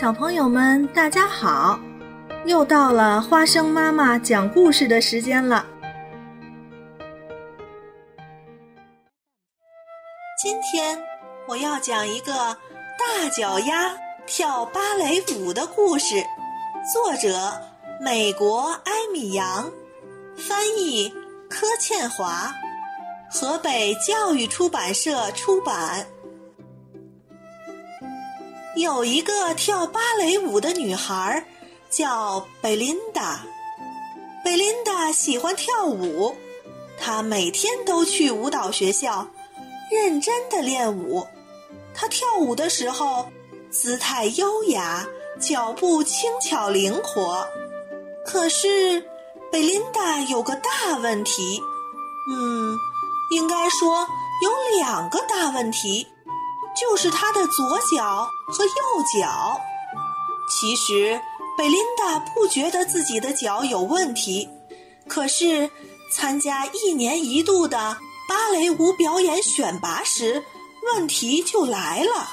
小朋友们，大家好！又到了花生妈妈讲故事的时间了。今天我要讲一个大脚丫跳芭蕾舞的故事，作者美国埃米扬，翻译柯倩华，河北教育出版社出版。有一个跳芭蕾舞的女孩，叫贝琳达。贝琳达喜欢跳舞，她每天都去舞蹈学校，认真的练舞。她跳舞的时候，姿态优雅，脚步轻巧灵活。可是，贝琳达有个大问题，嗯，应该说有两个大问题。就是他的左脚和右脚。其实，贝琳达不觉得自己的脚有问题。可是，参加一年一度的芭蕾舞表演选拔时，问题就来了。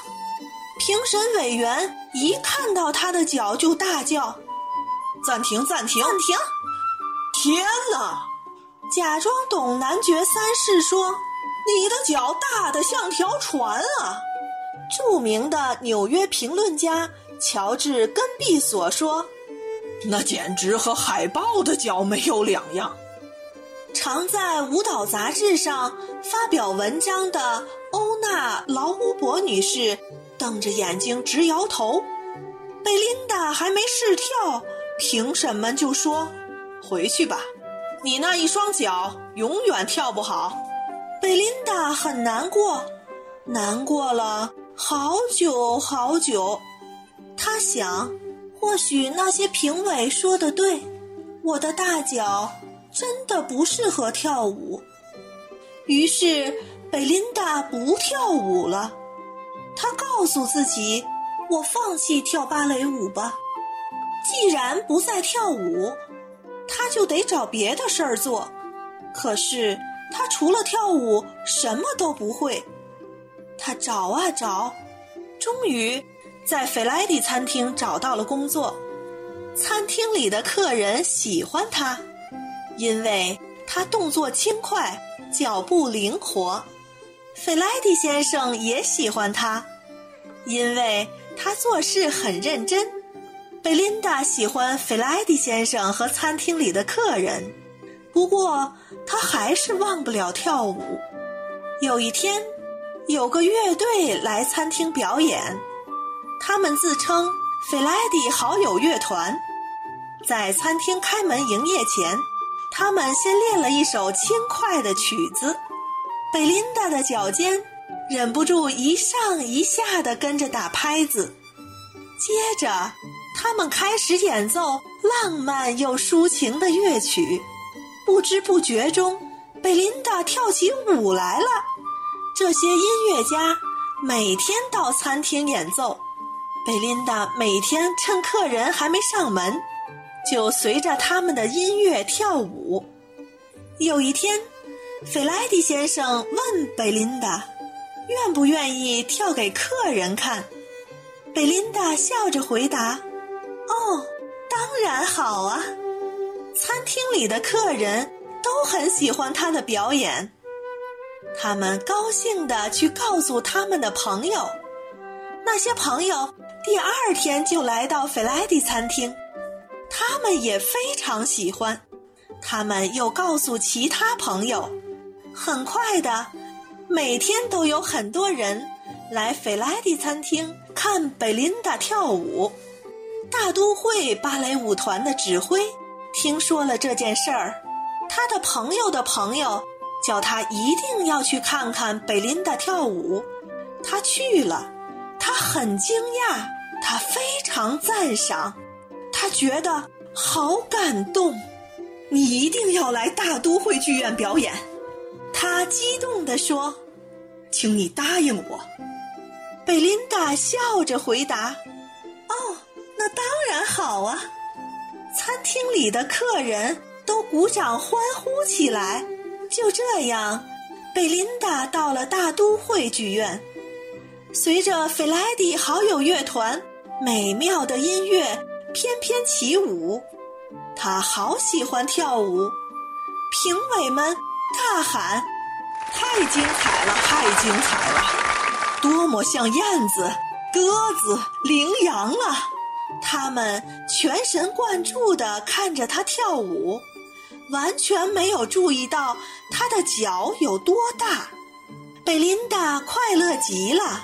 评审委员一看到他的脚就大叫：“暂停！暂停！暂停！”天哪！假装懂男爵三世说：“你的脚大的像条船啊！”著名的纽约评论家乔治·根毕索说：“那简直和海豹的脚没有两样。”常在舞蹈杂志上发表文章的欧娜·劳乌博女士瞪着眼睛直摇头。贝琳达还没试跳，评审们就说：“回去吧，你那一双脚永远跳不好。”贝琳达很难过，难过了。好久好久，他想，或许那些评委说的对，我的大脚真的不适合跳舞。于是，贝琳达不跳舞了。她告诉自己：“我放弃跳芭蕾舞吧。既然不再跳舞，她就得找别的事儿做。可是，她除了跳舞什么都不会。”他找啊找，终于在费莱迪餐厅找到了工作。餐厅里的客人喜欢他，因为他动作轻快，脚步灵活。费莱迪先生也喜欢他，因为他做事很认真。贝琳达喜欢费莱迪先生和餐厅里的客人，不过他还是忘不了跳舞。有一天。有个乐队来餐厅表演，他们自称“费莱迪好友乐团”。在餐厅开门营业前，他们先练了一首轻快的曲子。贝琳达的脚尖忍不住一上一下地跟着打拍子。接着，他们开始演奏浪漫又抒情的乐曲。不知不觉中，贝琳达跳起舞来了。这些音乐家每天到餐厅演奏，贝琳达每天趁客人还没上门，就随着他们的音乐跳舞。有一天，费莱迪先生问贝琳达：“愿不愿意跳给客人看？”贝琳达笑着回答：“哦，当然好啊！”餐厅里的客人都很喜欢他的表演。他们高兴地去告诉他们的朋友，那些朋友第二天就来到费莱迪餐厅，他们也非常喜欢。他们又告诉其他朋友，很快的，每天都有很多人来费莱迪餐厅看贝琳达跳舞。大都会芭蕾舞团的指挥听说了这件事儿，他的朋友的朋友。叫他一定要去看看贝琳达跳舞，他去了，他很惊讶，他非常赞赏，他觉得好感动。你一定要来大都会剧院表演，他激动地说：“请你答应我。”贝琳达笑着回答：“哦，那当然好啊！”餐厅里的客人都鼓掌欢呼起来。就这样，贝琳达到了大都会剧院。随着费莱迪好友乐团美妙的音乐翩翩起舞，他好喜欢跳舞。评委们大喊：“太精彩了，太精彩了！多么像燕子、鸽子、羚羊啊！”他们全神贯注地看着他跳舞，完全没有注意到他的脚有多大。贝琳达快乐极了，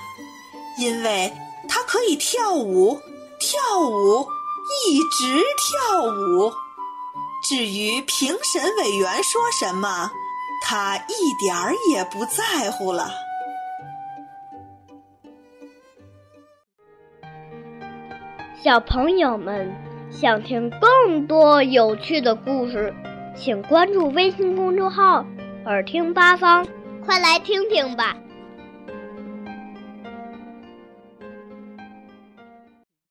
因为她可以跳舞，跳舞，一直跳舞。至于评审委员说什么，她一点儿也不在乎了。小朋友们想听更多有趣的故事，请关注微信公众号“耳听八方”，快来听听吧。